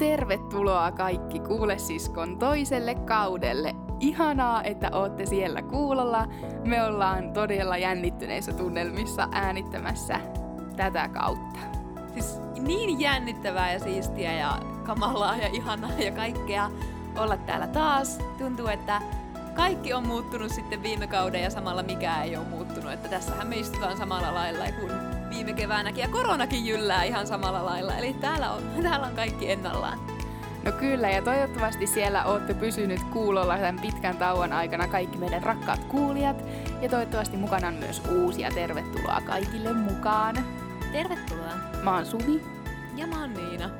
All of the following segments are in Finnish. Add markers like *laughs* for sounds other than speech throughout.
tervetuloa kaikki Kuule siskon toiselle kaudelle. Ihanaa, että ootte siellä kuulolla. Me ollaan todella jännittyneissä tunnelmissa äänittämässä tätä kautta. Siis niin jännittävää ja siistiä ja kamalaa ja ihanaa ja kaikkea olla täällä taas. Tuntuu, että kaikki on muuttunut sitten viime kauden ja samalla mikään ei ole muuttunut. Että tässähän me istutaan samalla lailla kuin viime keväänäkin ja koronakin jyllää ihan samalla lailla. Eli täällä on, *laughs* täällä on kaikki ennallaan. No kyllä, ja toivottavasti siellä olette pysynyt kuulolla tämän pitkän tauon aikana kaikki meidän rakkaat kuulijat. Ja toivottavasti mukana on myös uusia. Tervetuloa kaikille mukaan. Tervetuloa. Mä oon Suvi. Ja mä oon Niina.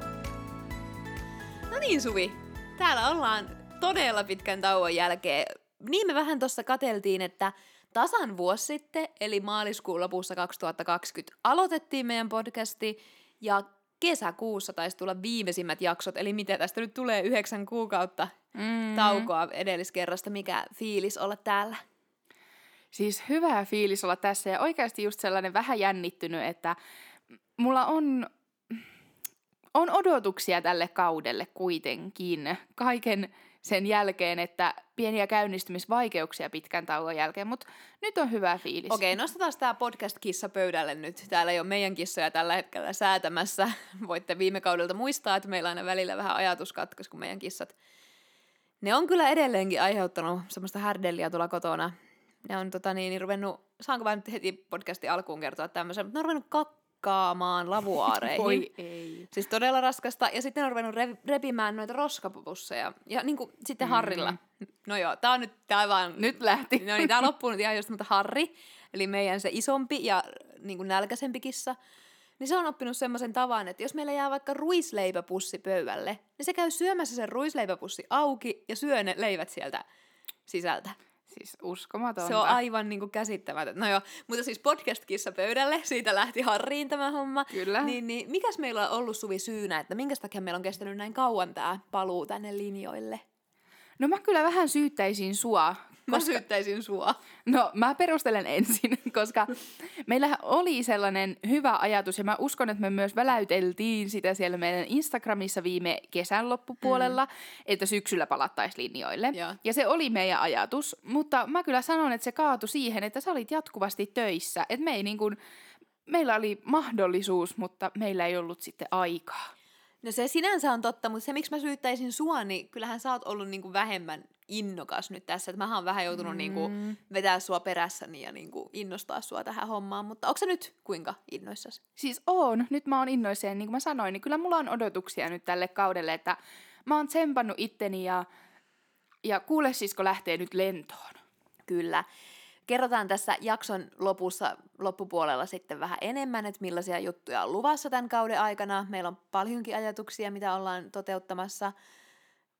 No niin Suvi, täällä ollaan todella pitkän tauon jälkeen. Niin me vähän tuossa kateltiin, että tasan vuosi sitten, eli maaliskuun lopussa 2020, aloitettiin meidän podcasti ja kesäkuussa taisi tulla viimeisimmät jaksot, eli mitä tästä nyt tulee yhdeksän kuukautta mm-hmm. taukoa edelliskerrasta, mikä fiilis olla täällä? Siis hyvä fiilis olla tässä ja oikeasti just sellainen vähän jännittynyt, että mulla on, on odotuksia tälle kaudelle kuitenkin. Kaiken sen jälkeen, että pieniä käynnistymisvaikeuksia pitkän tauon jälkeen, mutta nyt on hyvä fiilis. Okei, nostetaan tämä podcast-kissa pöydälle nyt. Täällä ei ole meidän kissoja tällä hetkellä säätämässä. *laughs* Voitte viime kaudelta muistaa, että meillä aina välillä vähän ajatuskatkos, kun meidän kissat. Ne on kyllä edelleenkin aiheuttanut semmoista härdelliä tuolla kotona. Ne on tota niin, niin ruvennut, saanko mä nyt heti podcastin alkuun kertoa tämmöisen, mutta ne on ruvennut kak- hakkaamaan lavuaareihin. Voi ei. Siis todella raskasta. Ja sitten on ruvennut re- repimään noita roskapusseja. Ja niin kuin, sitten mm. Harrilla. No joo, tää on nyt tää vaan... Nyt lähti. No niin, tää loppuu nyt ihan just, mutta Harri, eli meidän se isompi ja niin kuin nälkäisempi kissa, niin se on oppinut semmoisen tavan, että jos meillä jää vaikka ruisleipäpussi pöydälle, niin se käy syömässä sen ruisleipäpussi auki ja syö ne leivät sieltä sisältä. Siis uskomatonta. Se on aivan niin kuin käsittämätöntä. No joo, mutta siis podcast-kissa pöydälle, siitä lähti Harriin tämä homma. Kyllä. Niin, niin mikäs meillä on ollut Suvi syynä, että minkä takia meillä on kestänyt näin kauan tämä paluu tänne linjoille? No mä kyllä vähän syyttäisin sua. Mä koska... syyttäisin sua. No mä perustelen ensin, *laughs* koska meillä oli sellainen hyvä ajatus ja mä uskon, että me myös väläyteltiin sitä siellä meidän Instagramissa viime kesän loppupuolella, mm. että syksyllä palattaisiin linjoille. Ja. ja se oli meidän ajatus, mutta mä kyllä sanon, että se kaatui siihen, että sä olit jatkuvasti töissä. Että me ei niin kuin, meillä oli mahdollisuus, mutta meillä ei ollut sitten aikaa. No se sinänsä on totta, mutta se miksi mä syyttäisin sua, niin kyllähän sä oot ollut niinku vähemmän innokas nyt tässä. Että mä oon vähän joutunut mm. niinku vetää sua perässäni ja niinku innostaa sua tähän hommaan. Mutta onko se nyt kuinka innoissasi? Siis on. Nyt mä oon innoisseen, niin kuin mä sanoin, niin kyllä mulla on odotuksia nyt tälle kaudelle, että mä oon tsempannut itteni ja, ja kuule sisko lähtee nyt lentoon. Kyllä. Kerrotaan tässä jakson lopussa, loppupuolella sitten vähän enemmän, että millaisia juttuja on luvassa tämän kauden aikana. Meillä on paljonkin ajatuksia, mitä ollaan toteuttamassa,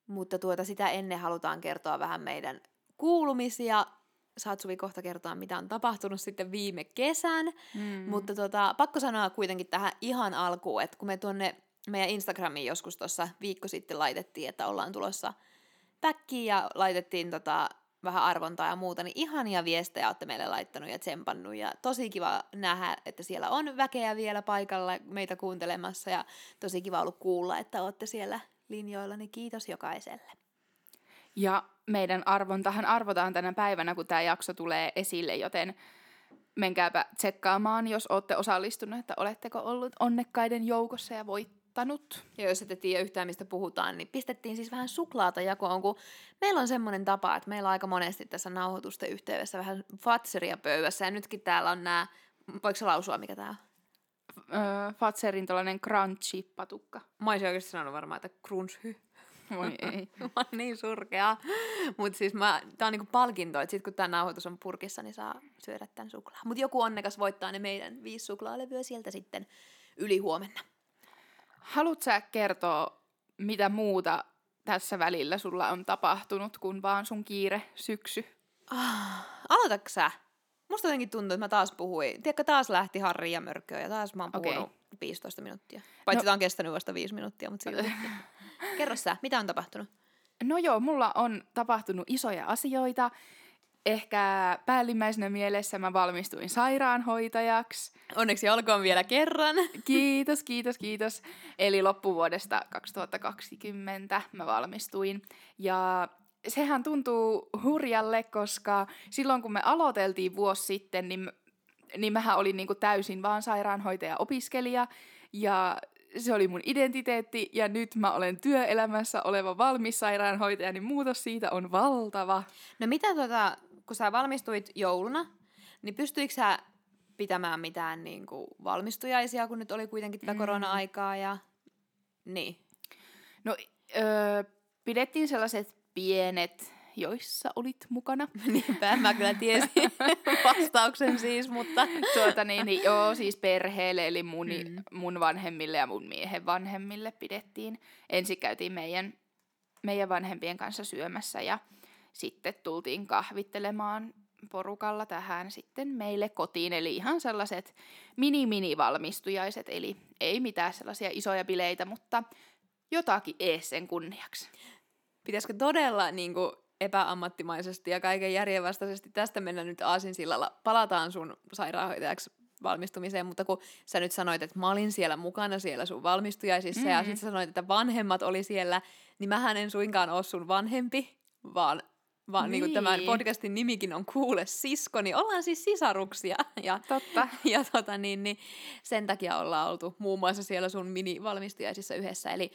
mutta tuota sitä ennen halutaan kertoa vähän meidän kuulumisia. Saat Suvi kohta kertoa, mitä on tapahtunut sitten viime kesän, mm. mutta tuota, pakko sanoa kuitenkin tähän ihan alkuun, että kun me tuonne meidän Instagramiin joskus tuossa viikko sitten laitettiin, että ollaan tulossa päkkiin ja laitettiin tota vähän arvontaa ja muuta, niin ihania viestejä olette meille laittanut ja tsempannut ja tosi kiva nähdä, että siellä on väkeä vielä paikalla meitä kuuntelemassa ja tosi kiva ollut kuulla, että olette siellä linjoilla, niin kiitos jokaiselle. Ja meidän arvontahan arvotaan tänä päivänä, kun tämä jakso tulee esille, joten menkääpä tsekkaamaan, jos olette osallistuneet, että oletteko ollut onnekkaiden joukossa ja voitte ottanut. Ja jos ette tiedä yhtään, mistä puhutaan, niin pistettiin siis vähän suklaata jakoon, kun meillä on semmoinen tapa, että meillä on aika monesti tässä nauhoitusten yhteydessä vähän fatseria pöydässä, ja nytkin täällä on nämä, voiko se lausua, mikä tämä on? Öö, Fatserin tällainen crunchy-patukka. Mä olisin oikeasti sanonut varmaan, että crunchy. Voi *laughs* ei. mä oon niin surkea. Mutta siis mä, tää on niinku palkinto, että sit kun tää nauhoitus on purkissa, niin saa syödä tän suklaa. Mutta joku onnekas voittaa ne meidän viisi suklaalevyä sieltä sitten yli huomenna. Haluatko sä kertoa, mitä muuta tässä välillä sulla on tapahtunut, kun vaan sun kiire syksy? Ah, aloitatko sä? Musta jotenkin tuntuu, että mä taas puhuin. Tiedätkö, taas lähti Harri ja Mörköä ja taas mä oon puhunut okay. 15 minuuttia. Paitsi no. tämä on kestänyt vasta 5 minuuttia, mutta silti. *laughs* Kerro sä, mitä on tapahtunut? No joo, mulla on tapahtunut isoja asioita. Ehkä päällimmäisenä mielessä mä valmistuin sairaanhoitajaksi. Onneksi olkoon vielä kerran. *laughs* Kiitos, kiitos, kiitos. Eli loppuvuodesta 2020 mä valmistuin. Ja sehän tuntuu hurjalle, koska silloin kun me aloiteltiin vuosi sitten, niin, niin mähän olin niinku täysin vaan sairaanhoitaja-opiskelija. Ja se oli mun identiteetti ja nyt mä olen työelämässä oleva valmis sairaanhoitaja, niin muutos siitä on valtava. No mitä tota, kun sä valmistuit jouluna, niin pystyikö sä pitämään mitään niin kuin valmistujaisia, kun nyt oli kuitenkin tätä mm. korona-aikaa ja niin? No öö, pidettiin sellaiset pienet, joissa olit mukana. *laughs* Niinpä, mä kyllä tiesin *laughs* vastauksen siis, mutta... Tuota niin, niin joo, siis perheelle, eli mun, mm. mun vanhemmille ja mun miehen vanhemmille pidettiin. Ensin käytiin meidän, meidän vanhempien kanssa syömässä ja sitten tultiin kahvittelemaan porukalla tähän sitten meille kotiin, eli ihan sellaiset mini-mini-valmistujaiset, eli ei mitään sellaisia isoja bileitä, mutta jotakin ees sen kunniaksi. Pitäisikö todella niin kuin, epäammattimaisesti ja kaiken järjenvastaisesti tästä mennä nyt aasinsillalla? Palataan sun sairaanhoitajaksi valmistumiseen, mutta kun sä nyt sanoit, että mä olin siellä mukana siellä sun valmistujaisissa mm-hmm. ja sitten sanoit, että vanhemmat oli siellä, niin mähän en suinkaan ole sun vanhempi, vaan vaan niin. Niin tämän podcastin nimikin on Kuule sisko, niin ollaan siis sisaruksia. Ja, Totta. *laughs* Ja tota, niin, niin, sen takia ollaan oltu muun muassa siellä sun mini-valmistujaisissa yhdessä. Eli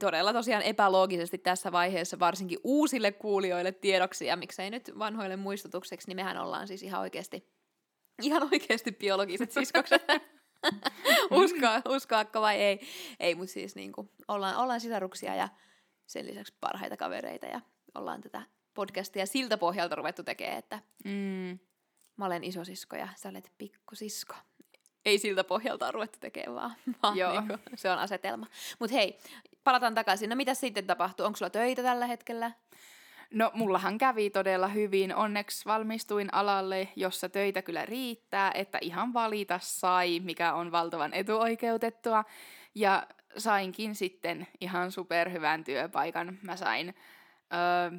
todella tosiaan epäloogisesti tässä vaiheessa varsinkin uusille kuulijoille tiedoksi ja miksei nyt vanhoille muistutukseksi, niin mehän ollaan siis ihan oikeasti, ihan oikeasti biologiset siskokset. *laughs* uskoa, uskoakko vai ei. Ei, mutta siis niin kuin, ollaan, ollaan sisaruksia ja sen lisäksi parhaita kavereita ja ollaan tätä podcastia siltä pohjalta ruvettu tekemään, että mm. mä olen isosisko ja sä olet pikkusisko. Ei siltä pohjalta on ruvettu tekemään vaan, vaan Joo. Niin kuin, *laughs* se on asetelma. Mutta hei, palataan takaisin. No mitä sitten tapahtuu? Onko sulla töitä tällä hetkellä? No mullahan kävi todella hyvin. Onneksi valmistuin alalle, jossa töitä kyllä riittää, että ihan valita sai, mikä on valtavan etuoikeutettua. Ja sainkin sitten ihan superhyvän työpaikan. Mä sain öö,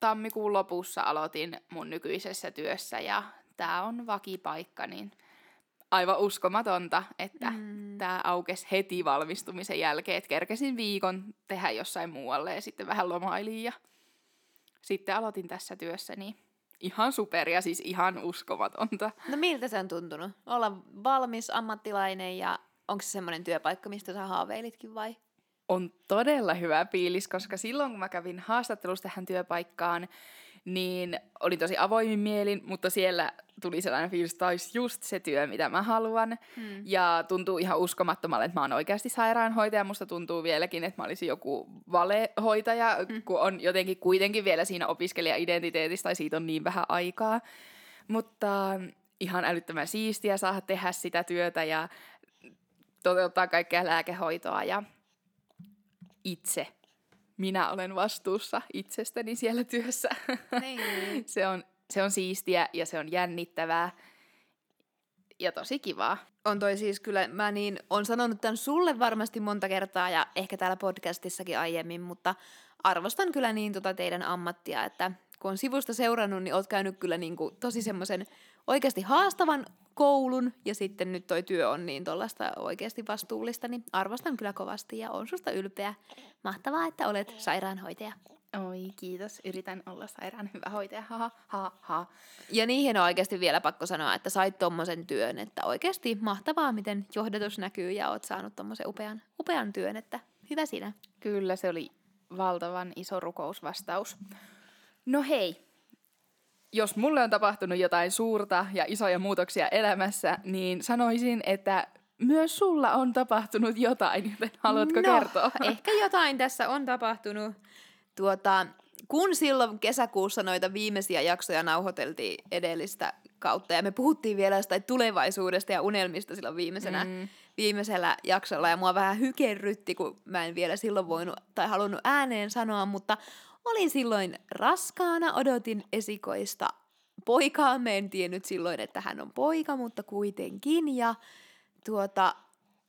tammikuun lopussa aloitin mun nykyisessä työssä ja tämä on vakipaikka, niin aivan uskomatonta, että mm. tämä aukesi heti valmistumisen jälkeen, että kerkesin viikon tehdä jossain muualle ja sitten vähän lomailin ja sitten aloitin tässä työssä, niin ihan superia, siis ihan uskomatonta. No miltä se on tuntunut? Olla valmis ammattilainen ja onko se semmoinen työpaikka, mistä sä haaveilitkin vai? On todella hyvä fiilis, koska silloin kun mä kävin haastattelussa tähän työpaikkaan, niin olin tosi avoimin mielin, mutta siellä tuli sellainen fiilis, että olisi just se työ, mitä mä haluan. Hmm. Ja tuntuu ihan uskomattomalle, että mä oon oikeasti sairaanhoitaja. Musta tuntuu vieläkin, että mä olisin joku valehoitaja, hmm. kun on jotenkin kuitenkin vielä siinä opiskelija-identiteetissä, tai siitä on niin vähän aikaa. Mutta ihan älyttömän siistiä saada tehdä sitä työtä ja toteuttaa kaikkea lääkehoitoa ja itse. Minä olen vastuussa itsestäni siellä työssä. Niin. *laughs* se, on, se on siistiä ja se on jännittävää ja tosi kivaa. On toi siis kyllä, mä niin, on sanonut tämän sulle varmasti monta kertaa ja ehkä täällä podcastissakin aiemmin, mutta arvostan kyllä niin tota teidän ammattia, että kun on sivusta seurannut, niin oot käynyt kyllä niin kuin tosi semmoisen oikeasti haastavan koulun ja sitten nyt toi työ on niin tuollaista oikeasti vastuullista, niin arvostan kyllä kovasti ja on susta ylpeä. Mahtavaa, että olet sairaanhoitaja. Oi, kiitos. Yritän olla sairaan hyvä hoitaja. Ha, ha, ha. Ja niihin on oikeasti vielä pakko sanoa, että sait tommosen työn, että oikeasti mahtavaa, miten johdatus näkyy ja oot saanut tommosen upean, upean työn, että hyvä sinä. Kyllä, se oli valtavan iso rukousvastaus. No hei, jos mulle on tapahtunut jotain suurta ja isoja muutoksia elämässä, niin sanoisin, että myös sulla on tapahtunut jotain, joten haluatko no, kertoa? ehkä jotain tässä on tapahtunut. Tuota, kun silloin kesäkuussa noita viimeisiä jaksoja nauhoiteltiin edellistä kautta, ja me puhuttiin vielä jostain tulevaisuudesta ja unelmista silloin viimeisenä, mm. viimeisellä jaksolla, ja mua vähän hykerrytti, kun mä en vielä silloin voinut tai halunnut ääneen sanoa, mutta Olin silloin raskaana, odotin esikoista poikaa. Mä en tiennyt silloin, että hän on poika, mutta kuitenkin. Ja tuota,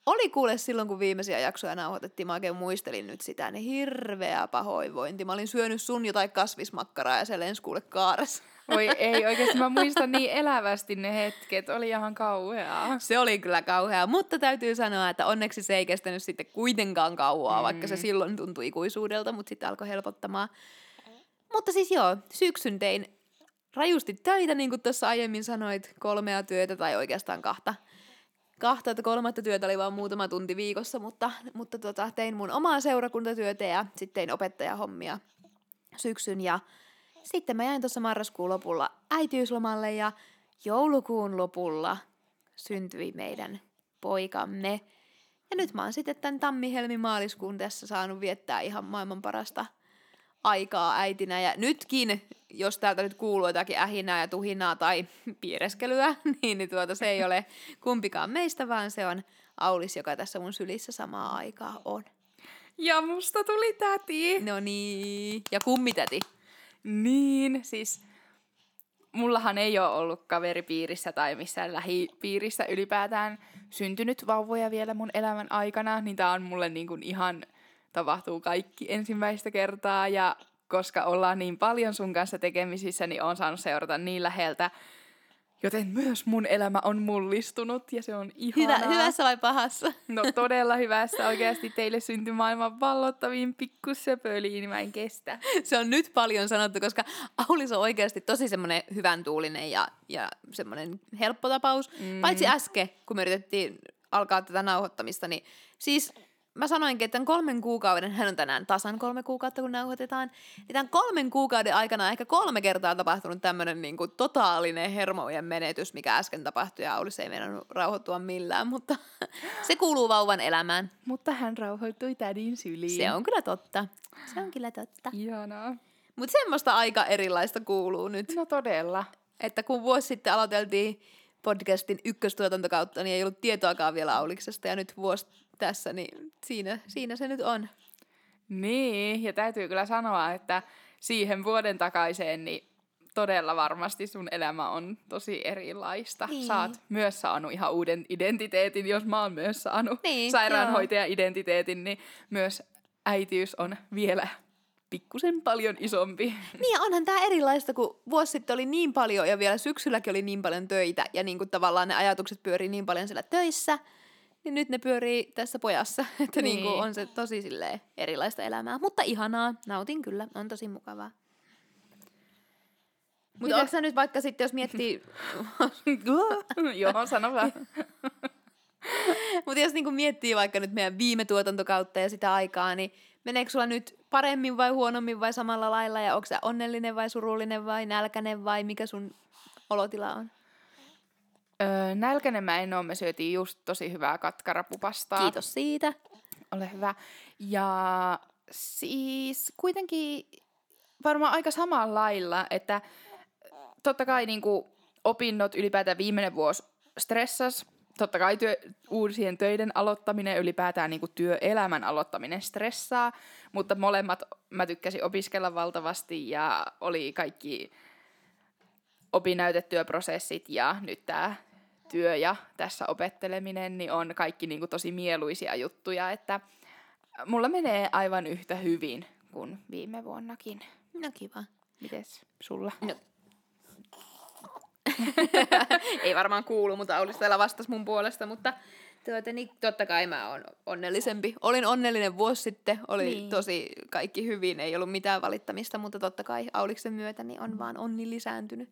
Oli kuule silloin, kun viimeisiä jaksoja nauhoitettiin, mä oikein muistelin nyt sitä, niin hirveä pahoinvointi. Mä olin syönyt sun jotain kasvismakkaraa ja se lensi kuule kaaressa. Oi ei, oikeasti mä muistan niin elävästi ne hetket, oli ihan kauheaa. Se oli kyllä kauheaa, mutta täytyy sanoa, että onneksi se ei kestänyt sitten kuitenkaan kauaa, mm. vaikka se silloin tuntui ikuisuudelta, mutta sitten alkoi helpottamaan. Mutta siis joo, syksyn tein rajusti töitä, niin kuin tuossa aiemmin sanoit, kolmea työtä tai oikeastaan kahta. Kahta että kolmatta työtä oli vain muutama tunti viikossa, mutta, mutta tota, tein mun omaa seurakuntatyötä ja sitten tein opettajahommia syksyn ja sitten mä jäin tuossa marraskuun lopulla äitiyslomalle ja joulukuun lopulla syntyi meidän poikamme. Ja nyt mä oon sitten tämän tammi-helmi-maaliskuun tässä saanut viettää ihan maailman parasta aikaa äitinä. Ja nytkin, jos täältä nyt kuuluu jotakin ähinää ja tuhinaa tai piereskelyä, *laughs* niin, niin tuota, se ei ole kumpikaan meistä, vaan se on Aulis, joka tässä mun sylissä samaa aikaa on. Ja musta tuli täti. No niin. Ja kummitäti. Niin, siis mullahan ei ole ollut kaveripiirissä tai missään lähipiirissä ylipäätään syntynyt vauvoja vielä mun elämän aikana, niin tää on mulle niin kuin ihan tapahtuu kaikki ensimmäistä kertaa ja koska ollaan niin paljon sun kanssa tekemisissä, niin on saanut seurata niin läheltä Joten myös mun elämä on mullistunut ja se on ihanaa. Hyvä, hyvässä vai pahassa? No todella hyvässä. Oikeasti teille syntyi maailman vallottaviin pikkusöpöliin, niin mä en kestä. Se on nyt paljon sanottu, koska Aulis on oikeasti tosi semmoinen hyvän tuulinen ja, ja semmoinen helppo tapaus. Mm. Paitsi äsken, kun me yritettiin alkaa tätä nauhoittamista, niin siis mä sanoinkin, että tämän kolmen kuukauden, hän on tänään tasan kolme kuukautta, kun nauhoitetaan, niin tämän kolmen kuukauden aikana ehkä kolme kertaa tapahtunut tämmöinen niin kuin totaalinen hermojen menetys, mikä äsken tapahtui, ja olisi ei meidän rauhoittua millään, mutta *laughs* se kuuluu vauvan elämään. Mutta hän rauhoittui tädin syliin. Se on kyllä totta. Se on kyllä totta. Ihanaa. Mutta semmoista aika erilaista kuuluu nyt. No todella. Että kun vuosi sitten aloiteltiin podcastin ykköstuotantokautta, niin ei ollut tietoakaan vielä Auliksesta, ja nyt vuosi tässä, niin siinä, siinä se nyt on. Niin, ja täytyy kyllä sanoa, että siihen vuoden takaiseen, niin todella varmasti sun elämä on tosi erilaista. Niin. Sä oot myös saanut ihan uuden identiteetin, jos mä oon myös saanut niin, sairaanhoitaja-identiteetin, niin myös äitiys on vielä pikkusen paljon isompi. Niin onhan tämä erilaista, kun vuosi sitten oli niin paljon ja vielä syksylläkin oli niin paljon töitä ja niin kuin tavallaan ne ajatukset pyörii niin paljon siellä töissä – niin nyt ne pyörii tässä pojassa, *laughs* että niin. Niin on se tosi silleen erilaista elämää. Mutta ihanaa, nautin kyllä, on tosi mukavaa. Mutta onko nyt vaikka sitten, jos miettii... *laughs* Joo, sano vaan. *laughs* Mutta jos niinku miettii vaikka nyt meidän viime tuotantokautta ja sitä aikaa, niin meneekö sulla nyt paremmin vai huonommin vai samalla lailla? Ja onko sä onnellinen vai surullinen vai nälkäinen vai mikä sun olotila on? Öö, nälkäinen mä en ole, me syötiin just tosi hyvää katkarapupastaa. Kiitos siitä. Ole hyvä. Ja siis kuitenkin varmaan aika samalla lailla, että totta kai niin kuin opinnot ylipäätään viimeinen vuosi stressas. Totta kai työ, uusien töiden aloittaminen, ylipäätään niin kuin työelämän aloittaminen stressaa, mutta molemmat mä tykkäsin opiskella valtavasti ja oli kaikki opinnäytetyöprosessit ja nyt tämä työ ja tässä opetteleminen niin on kaikki niin kuin tosi mieluisia juttuja, että mulla menee aivan yhtä hyvin kuin viime vuonnakin. No kiva. Mites sulla? No. Ei varmaan kuulu, mutta olisi täällä vastas mun puolesta, mutta tuota, niin totta kai mä oon onnellisempi. Olin onnellinen vuosi sitten, oli niin. tosi kaikki hyvin, ei ollut mitään valittamista, mutta totta kai Auliksen myötä niin on vaan onni lisääntynyt.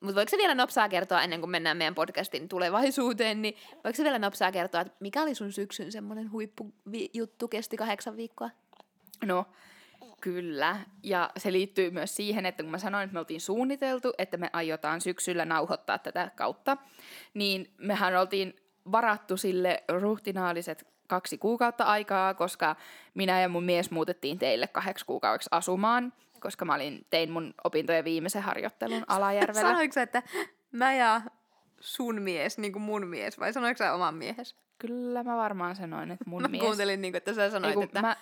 Mutta voiko se vielä nopsaa kertoa ennen kuin mennään meidän podcastin tulevaisuuteen, niin voiko se vielä nopsaa kertoa, että mikä oli sun syksyn semmoinen huippujuttu, kesti kahdeksan viikkoa? No, Kyllä, ja se liittyy myös siihen, että kun mä sanoin, että me oltiin suunniteltu, että me aiotaan syksyllä nauhoittaa tätä kautta, niin mehän oltiin varattu sille ruhtinaaliset kaksi kuukautta aikaa, koska minä ja mun mies muutettiin teille kahdeksi kuukaudeksi asumaan koska mä olin, tein mun opintojen viimeisen harjoittelun Alajärvellä. Sanoitko sä, että mä ja sun mies, niin kuin mun mies, vai sanoitko sä oman miehes? Kyllä mä varmaan sanoin, että mun mä mies. kuuntelin, niin kuin, että sä sanoit, Eiku, että mä...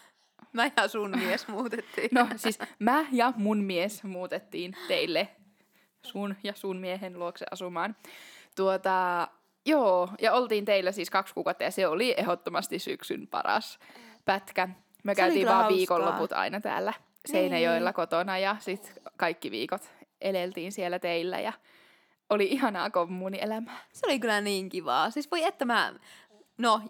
mä ja sun mies muutettiin. No siis mä ja mun mies muutettiin teille sun ja sun miehen luokse asumaan. Tuota, Joo, ja oltiin teillä siis kaksi kuukautta ja se oli ehdottomasti syksyn paras pätkä. Me Se käytiin vaan hauskaa. viikonloput aina täällä Seinäjoella Niin. kotona ja sitten kaikki viikot eleltiin siellä teillä ja oli ihanaa kommunielämää. Se oli kyllä niin kivaa. Siis voi että mä, no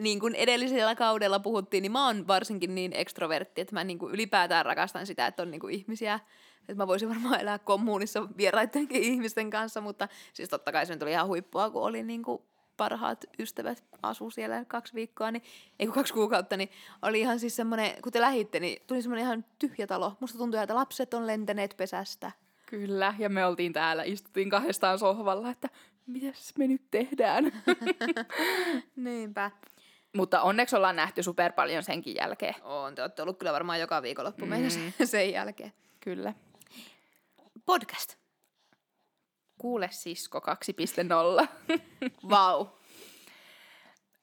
niin kuin edellisellä kaudella puhuttiin, niin mä oon varsinkin niin ekstrovertti, että mä niin kuin ylipäätään rakastan sitä, että on niin kuin ihmisiä. Että mä voisin varmaan elää kommunissa vieraidenkin ihmisten kanssa, mutta siis totta kai se nyt oli ihan huippua, kun oli niin kuin parhaat ystävät asu siellä kaksi viikkoa, niin, ei kun kaksi kuukautta, niin oli ihan siis semmoinen, kun te lähitte, niin tuli semmoinen ihan tyhjä talo. Musta tuntui, että lapset on lentäneet pesästä. Kyllä, ja me oltiin täällä, istuttiin kahdestaan sohvalla, että mitäs me nyt tehdään. *laughs* Niinpä. Mutta onneksi ollaan nähty super paljon senkin jälkeen. On, te olette ollut kyllä varmaan joka viikonloppu mm. meidän sen- *laughs* sen jälkeen. Kyllä. Podcast. Kuule sisko 2.0. *laughs* Vau.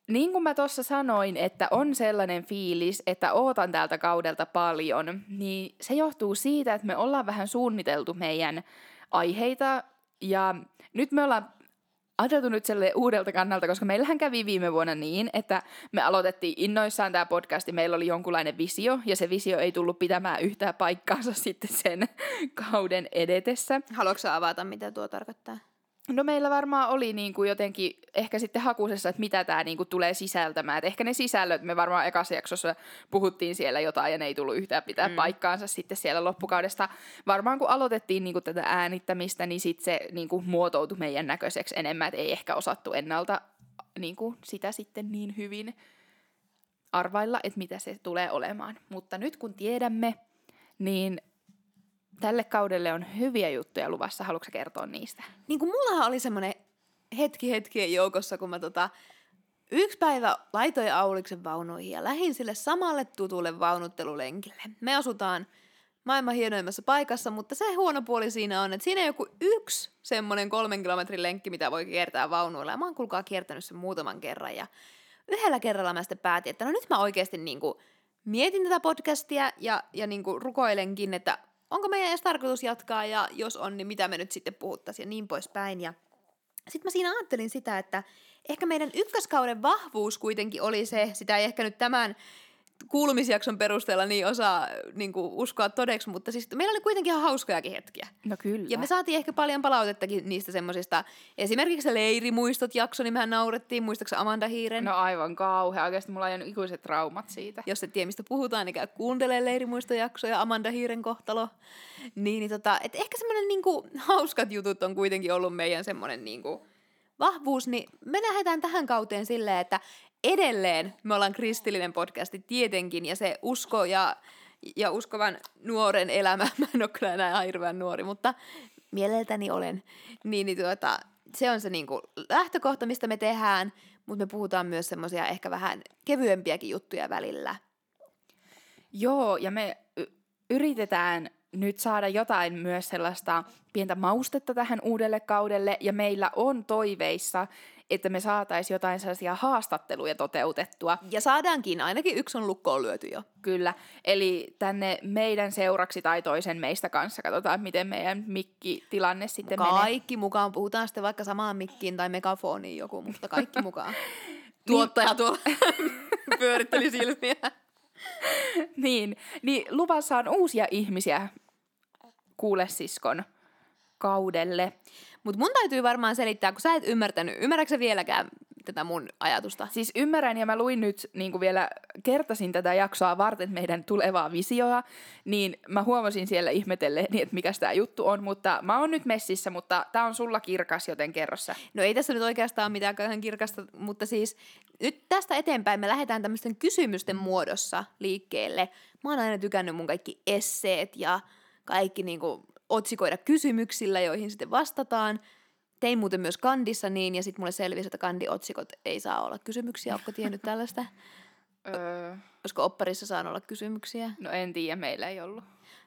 Niin kuin mä tuossa sanoin, että on sellainen fiilis, että ootan tältä kaudelta paljon, niin se johtuu siitä, että me ollaan vähän suunniteltu meidän aiheita ja nyt me ollaan ajateltu nyt selle uudelta kannalta, koska meillähän kävi viime vuonna niin, että me aloitettiin innoissaan tämä podcast ja meillä oli jonkunlainen visio ja se visio ei tullut pitämään yhtään paikkaansa *laughs* sitten sen kauden edetessä. Haluatko avata, mitä tuo tarkoittaa? No meillä varmaan oli niin kuin jotenkin ehkä sitten hakusessa, että mitä tämä niin kuin tulee sisältämään. Et ehkä ne sisällöt, me varmaan ekassa jaksossa puhuttiin siellä jotain ja ne ei tullut yhtään pitää mm. Paikkaansa sitten siellä loppukaudesta. Varmaan kun aloitettiin niin kuin tätä äänittämistä, niin sitten se niin kuin muotoutui meidän näköiseksi enemmän, että ei ehkä osattu ennalta niin kuin sitä sitten niin hyvin arvailla, että mitä se tulee olemaan. Mutta nyt kun tiedämme, niin tälle kaudelle on hyviä juttuja luvassa. Haluatko kertoa niistä? Niin kuin mullahan oli semmoinen hetki hetkien joukossa, kun mä tota, yksi päivä laitoin Auliksen vaunuihin ja lähin sille samalle tutulle vaunuttelulenkille. Me asutaan maailman hienoimmassa paikassa, mutta se huono puoli siinä on, että siinä on joku yksi semmoinen kolmen kilometrin lenkki, mitä voi kiertää vaunuilla. Ja mä oon kuulkaa kiertänyt sen muutaman kerran ja yhdellä kerralla mä sitten päätin, että no nyt mä oikeasti niinku mietin tätä podcastia ja, ja niinku rukoilenkin, että onko meidän edes tarkoitus jatkaa ja jos on, niin mitä me nyt sitten puhuttaisiin ja niin poispäin. Ja sitten mä siinä ajattelin sitä, että ehkä meidän ykköskauden vahvuus kuitenkin oli se, sitä ei ehkä nyt tämän kuulumisjakson perusteella niin osaa niin kuin uskoa todeksi, mutta siis meillä oli kuitenkin ihan hauskojakin hetkiä. No kyllä. Ja me saatiin ehkä paljon palautettakin niistä semmoisista, esimerkiksi se leirimuistot jakso, niin mehän naurettiin, muistaakseni Amanda Hiiren? No aivan kauhea. Oikeasti mulla on ikuiset traumat siitä. Jos et tiedä, mistä puhutaan, niin käy kuuntelee leirimuistojaksoja, Amanda Hiiren kohtalo. Niin, niin tota, et ehkä semmoinen niinku, hauskat jutut on kuitenkin ollut meidän semmoinen niinku, vahvuus, niin me lähdetään tähän kauteen silleen, että edelleen me ollaan kristillinen podcasti tietenkin, ja se usko ja, ja uskovan nuoren elämä, *laughs* mä en ole kyllä enää hirveän nuori, mutta mieleltäni olen, niin, niin tuota, se on se niinku lähtökohta, mistä me tehdään, mutta me puhutaan myös semmoisia ehkä vähän kevyempiäkin juttuja välillä. Joo, ja me yritetään nyt saada jotain myös sellaista pientä maustetta tähän uudelle kaudelle, ja meillä on toiveissa, että me saataisiin jotain sellaisia haastatteluja toteutettua. Ja saadaankin, ainakin yksi on lukkoon lyöty jo. Kyllä, eli tänne meidän seuraksi tai toisen meistä kanssa katsotaan, miten meidän mikkitilanne sitten menee. Kaikki mukaan, puhutaan sitten vaikka samaan mikkiin tai megafoniin joku, mutta kaikki *laughs* mukaan. Tuottaja tuolla *laughs* pyöritteli silmiä. Niin, niin luvassa on uusia ihmisiä kuule siskon kaudelle. Mutta mun täytyy varmaan selittää, kun sä et ymmärtänyt, ymmärrätkö sä vieläkään tätä mun ajatusta? Siis ymmärrän ja mä luin nyt niin kuin vielä kertasin tätä jaksoa varten meidän tulevaa visioa, niin mä huomasin siellä ihmetelleeni, että mikä tämä juttu on, mutta mä oon nyt messissä, mutta tää on sulla kirkas, joten kerro sä. No ei tässä nyt oikeastaan mitään kauhean kirkasta, mutta siis nyt tästä eteenpäin me lähdetään tämmöisten kysymysten muodossa liikkeelle. Mä oon aina tykännyt mun kaikki esseet ja kaikki niinku otsikoida kysymyksillä, joihin sitten vastataan. Tein muuten myös kandissa niin, ja sitten mulle selvisi, että kandiotsikot ei saa olla kysymyksiä. Oletko tiennyt *laughs* tällaista? Öö, Olisiko opparissa saanut olla kysymyksiä? no en tiedä, meillä ei ollut.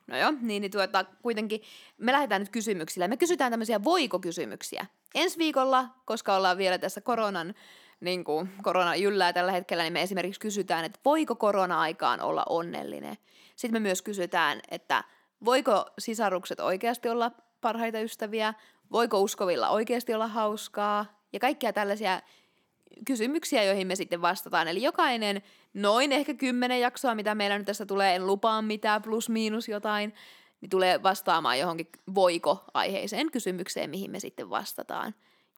No joo, niin, niin tuota, kuitenkin me lähdetään nyt kysymyksillä. Me kysytään tämmöisiä voiko-kysymyksiä. Ensi viikolla, koska ollaan vielä tässä koronan, niin kuin korona jyllää tällä hetkellä, niin me esimerkiksi kysytään, että voiko korona-aikaan olla onnellinen. Sitten me myös kysytään, että voiko sisarukset oikeasti olla parhaita ystäviä, voiko uskovilla oikeasti olla hauskaa, ja kaikkia tällaisia kysymyksiä, joihin me sitten vastataan. Eli jokainen noin ehkä kymmenen jaksoa, mitä meillä nyt tässä tulee, en lupaa mitään, plus miinus jotain, niin tulee vastaamaan johonkin voiko-aiheiseen kysymykseen, mihin me sitten vastataan.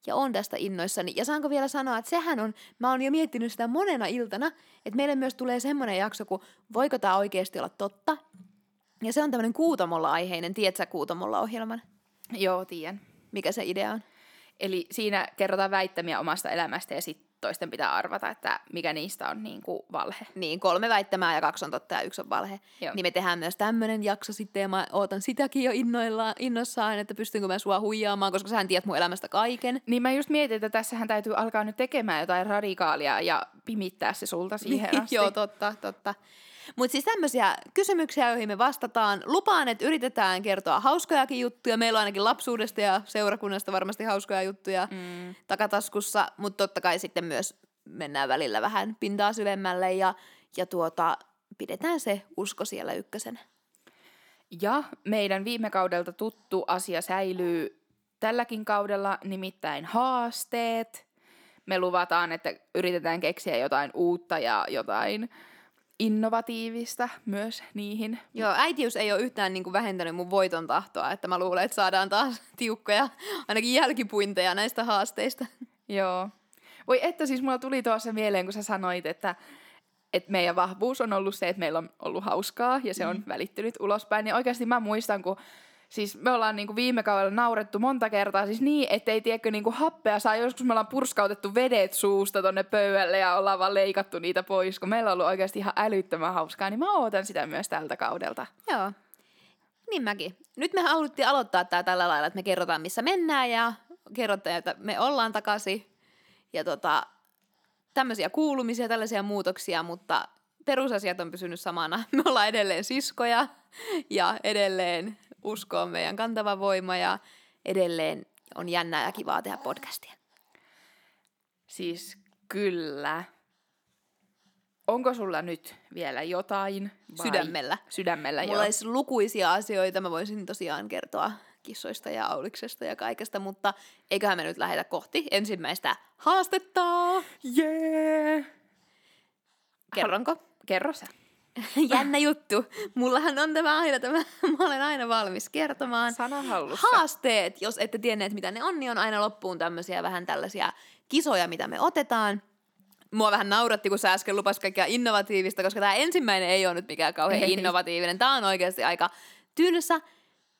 Ja on tästä innoissani. Ja saanko vielä sanoa, että sehän on, mä oon jo miettinyt sitä monena iltana, että meille myös tulee semmoinen jakso, kun voiko tämä oikeasti olla totta. Ja se on tämmöinen Kuutamolla aiheinen, tiedätkö Kuutamolla ohjelman? Joo, tiedän. Mikä se idea on? Eli siinä kerrotaan väittämiä omasta elämästä ja sitten toisten pitää arvata, että mikä niistä on niin kuin valhe. Niin, kolme väittämää ja kaksi on totta ja yksi on valhe. Joo. Niin me tehdään myös tämmöinen jakso sitten ja mä ootan sitäkin jo innoilla, innossaan, että pystynkö mä sua huijaamaan, koska sähän tiedät mun elämästä kaiken. Niin mä just mietin, että tässähän täytyy alkaa nyt tekemään jotain radikaalia ja pimittää se sulta siihen *laughs* asti. Joo, totta, totta. Mutta siis tämmöisiä kysymyksiä, joihin me vastataan. Lupaan, että yritetään kertoa hauskojakin juttuja. Meillä on ainakin lapsuudesta ja seurakunnasta varmasti hauskoja juttuja mm. takataskussa, mutta totta kai sitten myös mennään välillä vähän pintaa syvemmälle ja, ja tuota, pidetään se usko siellä ykkösen. Ja meidän viime kaudelta tuttu asia säilyy tälläkin kaudella, nimittäin haasteet. Me luvataan, että yritetään keksiä jotain uutta ja jotain innovatiivista myös niihin. Joo, äitiys ei ole yhtään niin kuin vähentänyt mun voiton tahtoa, että mä luulen, että saadaan taas *laughs* tiukkoja, ainakin jälkipuinteja näistä haasteista. Joo. Voi että siis mulla tuli tuossa mieleen, kun sä sanoit, että, että meidän vahvuus on ollut se, että meillä on ollut hauskaa ja se on mm. välittynyt ulospäin. Niin oikeasti mä muistan, kun Siis me ollaan niinku viime kaudella naurettu monta kertaa, siis niin, ettei tiedäkö niinku happea saa. Joskus me ollaan purskautettu vedet suusta tonne pöydälle ja ollaan vaan leikattu niitä pois, kun meillä on ollut oikeasti ihan älyttömän hauskaa, niin mä ootan sitä myös tältä kaudelta. Joo. Niin mäkin. Nyt me haluttiin aloittaa tää tällä lailla, että me kerrotaan missä mennään ja kerrotaan, että me ollaan takaisin. Ja tota, tämmöisiä kuulumisia, tällaisia muutoksia, mutta perusasiat on pysynyt samana. *laughs* Me ollaan edelleen siskoja ja edelleen usko on meidän kantava voima ja edelleen on jännää ja kivaa tehdä podcastia. Siis kyllä. Onko sulla nyt vielä jotain? Vai? Sydämellä. Sydämellä, Mulla joo. olisi lukuisia asioita, mä voisin tosiaan kertoa kissoista ja auliksesta ja kaikesta, mutta eiköhän me nyt lähetä kohti ensimmäistä haastetta. Jee! Kerronko? Kerro sä. *laughs* Jännä juttu. Mullahan on tämä aina tämä, *laughs* mä olen aina valmis kertomaan. Sana hallussa. Haasteet, jos ette tienneet mitä ne on, niin on aina loppuun tämmöisiä vähän tällaisia kisoja, mitä me otetaan. Mua vähän nauratti, kun sä äsken lupas kaikkea innovatiivista, koska tämä ensimmäinen ei ole nyt mikään kauhean innovatiivinen. Tämä on oikeasti aika tyynyssä,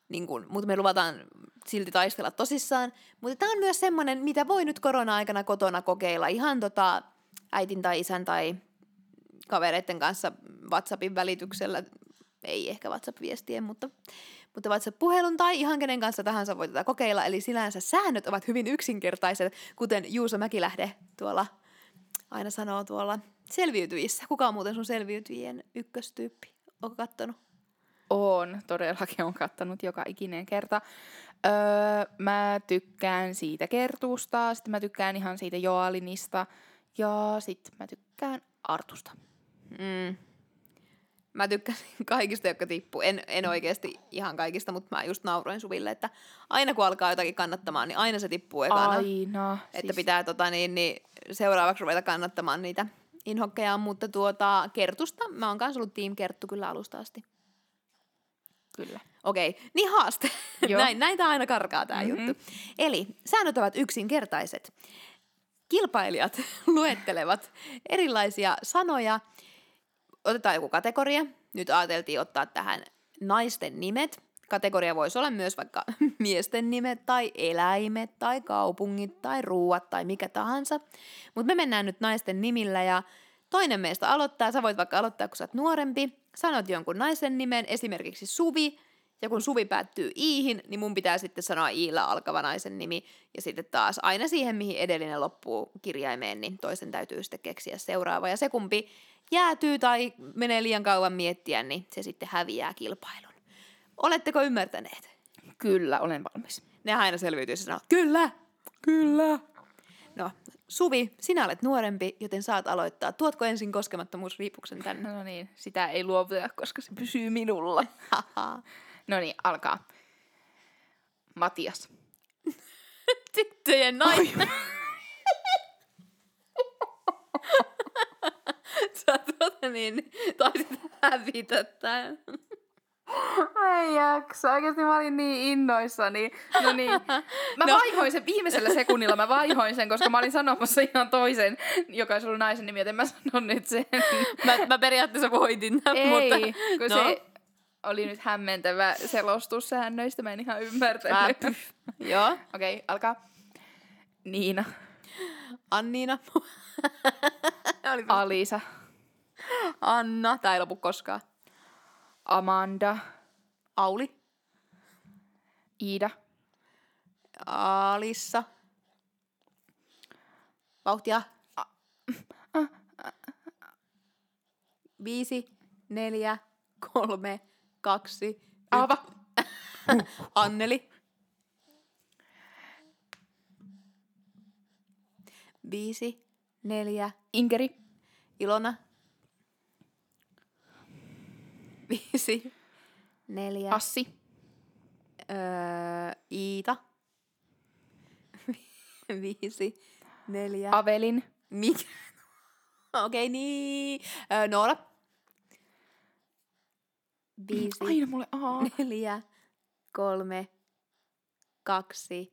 niin kun, mutta me luvataan silti taistella tosissaan. Mutta tämä on myös semmoinen, mitä voi nyt korona-aikana kotona kokeilla ihan tota äitin tai isän tai kavereiden kanssa WhatsAppin välityksellä, ei ehkä WhatsApp-viestien, mutta, mutta WhatsApp-puhelun tai ihan kenen kanssa tahansa voi tätä kokeilla. Eli sinänsä säännöt ovat hyvin yksinkertaiset, kuten Juuso Mäkilähde tuolla aina sanoo tuolla selviytyissä. Kuka on muuten sun selviytyjien ykköstyyppi? Onko kattonut? On, todellakin on kattanut joka ikinen kerta. Öö, mä tykkään siitä Kertusta, sitten mä tykkään ihan siitä Joalinista ja sitten mä tykkään Artusta. Mm. Mä tykkäsin *laughs* kaikista, jotka tippuu. En, en oikeasti ihan kaikista, mutta mä just nauroin Suville, että aina kun alkaa jotakin kannattamaan, niin aina se tippuu ekana. Aina. Että siis, pitää tota, niin, niin, seuraavaksi ruveta kannattamaan niitä inhokkeja, mutta tuota, Kertusta, mä oon kanssa ollut Team Kerttu kyllä alusta asti. Kyllä. Okei, niin haaste. *laughs* Näin, näitä aina karkaa tämä Mhm. mm-hmm. juttu. Eli säännöt ovat yksinkertaiset. Kilpailijat *laughs* luettelevat erilaisia sanoja. Otetaan joku kategoria. Nyt ajateltiin ottaa tähän naisten nimet. Kategoria voisi olla myös vaikka *laughs* miesten nimet tai eläimet tai kaupungit tai ruuat tai mikä tahansa. Mutta me mennään nyt naisten nimillä ja toinen meistä aloittaa. Sä voit vaikka aloittaa, kun sä oot nuorempi. Sanot jonkun naisen nimen, esimerkiksi Suvi. Ja kun Suvi päättyy iihin, niin mun pitää sitten sanoa iillä alkava naisen nimi. Ja sitten taas aina siihen, mihin edellinen loppuu kirjaimeen, niin toisen täytyy sitten keksiä seuraava. Ja se kumpi jäätyy tai menee liian kauan miettiä, niin se sitten häviää kilpailun. Oletteko ymmärtäneet? Kyllä, olen valmis. Ne aina selviytyy ja sanoo, kyllä, Kyllä. No, Suvi, sinä olet nuorempi, joten saat aloittaa. Tuotko ensin koskemattomuusriipuksen tänne? No niin, sitä ei luovuteta, koska se pysyy minulla. No niin, alkaa. Matias. *laughs* Tyttöjen nainen. *laughs* niin taisit hävitä tämän. Mä en jaksa. Oikeasti mä olin niin innoissani. No niin. Mä *laughs* No. vaihoin sen viimeisellä sekunnilla. Mä vaihoin sen, koska mä olin sanomassa ihan toisen, joka olisi ollut naisen nimi, joten mä sanon nyt sen. Mä, mä periaatteessa voitin tämän, Ei, mutta... kun no. se oli nyt hämmentävä selostus säännöistä. Mä en ihan ymmärtänyt. Mä- Joo, Okei, okay, alkaa. Niina. Anniina. *laughs* Oli Alisa. Anna, tää ei lopu koskaan. Amanda. Auli, Iida. Alissa. Vauhtia. Viisi, neljä, kolme, kaksi, Aava. Anneli. Viisi, neljä, Inkeri. Ilona. Viisi, neljä, Assi. öö, Iita. Viisi, neljä, Avelin. Mikä? *laughs* Okei, okay, niin. Öö, Noora. Viisi, Aina mulle A. neljä, kolme, kaksi,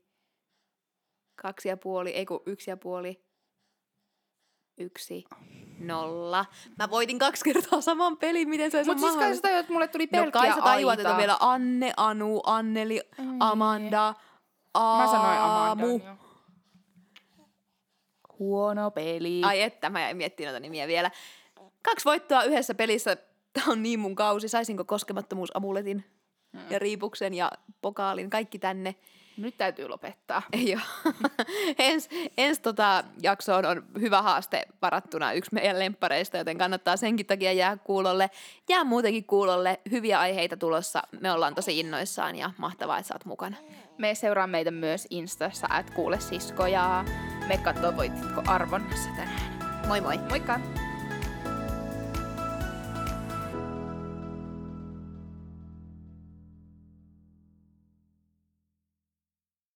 kaksi ja puoli, ei kun yksi ja puoli, yksi, nolla. Mä voitin kaksi kertaa saman pelin, miten se olisi Mutta siis kai sä tajuat, että mulle tuli No pelkkiä kai sä tajuat, että on vielä Anne, Anu, Anneli, Amanda, Aamu. Mä sanoin Amandan jo. Huono peli. Ai että, mä jäin miettimään noita nimiä vielä. Kaksi voittoa yhdessä pelissä. Tää on niin mun kausi. Saisinko koskemattomuusamuletin Mm. ja riipuksen ja pokaalin, kaikki tänne. Nyt täytyy lopettaa. *laughs* Ei oo. Ens, ens tota jaksoon on hyvä haaste varattuna yksi meidän lemppareista, joten kannattaa senkin takia jää kuulolle. Jää muutenkin kuulolle. Hyviä aiheita tulossa. Me ollaan tosi innoissaan ja mahtavaa, että sä oot mukana. Me seuraa meitä myös Instassa, että kuule sisko ja me katsoo voititko arvonnassa tänään. Moi moi! Moikka!